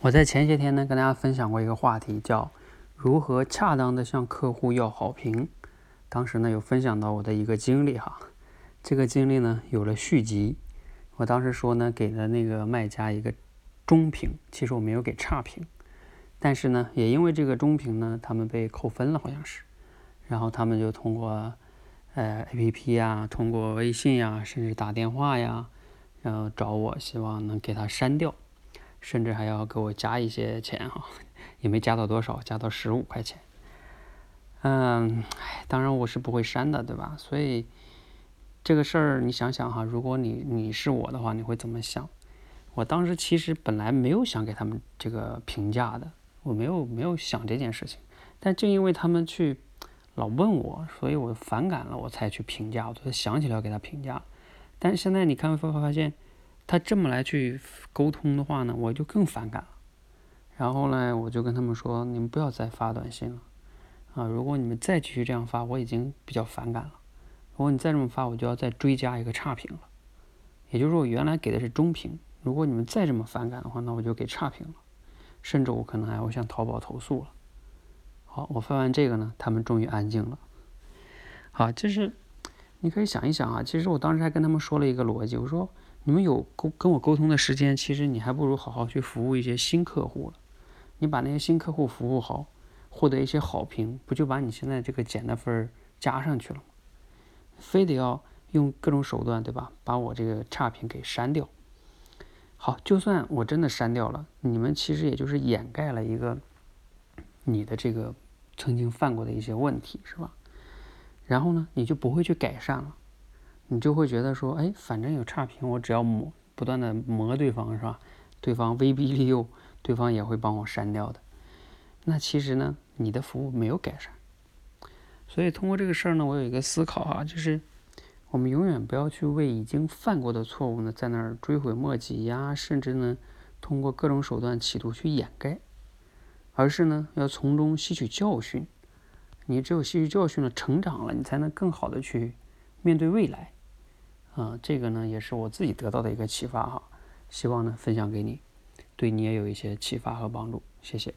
我在前些天呢跟大家分享过一个话题，叫如何恰当的向客户要好评。当时呢有分享到我的一个经历哈，这个经历呢有了续集。我当时说呢给了那个卖家一个中评，其实我没有给差评，但是呢也因为这个中评呢，他们被扣分了好像是，然后他们就通过呃 A P P 呀，通过微信呀，甚至打电话呀，然后找我，希望能给他删掉。甚至还要给我加一些钱哈，也没加到多少，加到十五块钱。嗯，唉，当然我是不会删的，对吧？所以这个事儿你想想哈，如果你你是我的话，你会怎么想？我当时其实本来没有想给他们这个评价的，我没有没有想这件事情。但正因为他们去老问我，所以我反感了，我才去评价。我才想起来要给他评价。但现在你看会发现。他这么来去沟通的话呢，我就更反感了。然后呢，我就跟他们说：“你们不要再发短信了啊！如果你们再继续这样发，我已经比较反感了。如果你再这么发，我就要再追加一个差评了。也就是说，我原来给的是中评，如果你们再这么反感的话，那我就给差评了，甚至我可能还会向淘宝投诉了。”好，我发完这个呢，他们终于安静了。好，就是你可以想一想啊，其实我当时还跟他们说了一个逻辑，我说。你们有沟跟我沟通的时间，其实你还不如好好去服务一些新客户了。你把那些新客户服务好，获得一些好评，不就把你现在这个减的分儿加上去了吗？非得要用各种手段，对吧？把我这个差评给删掉。好，就算我真的删掉了，你们其实也就是掩盖了一个你的这个曾经犯过的一些问题，是吧？然后呢，你就不会去改善了。你就会觉得说，哎，反正有差评，我只要磨，不断的磨对方，是吧？对方威逼利诱，对方也会帮我删掉的。那其实呢，你的服务没有改善。所以通过这个事儿呢，我有一个思考啊，就是我们永远不要去为已经犯过的错误呢，在那儿追悔莫及呀，甚至呢，通过各种手段企图去掩盖，而是呢，要从中吸取教训。你只有吸取教训了，成长了，你才能更好的去面对未来。啊，这个呢也是我自己得到的一个启发哈，希望呢分享给你，对你也有一些启发和帮助，谢谢。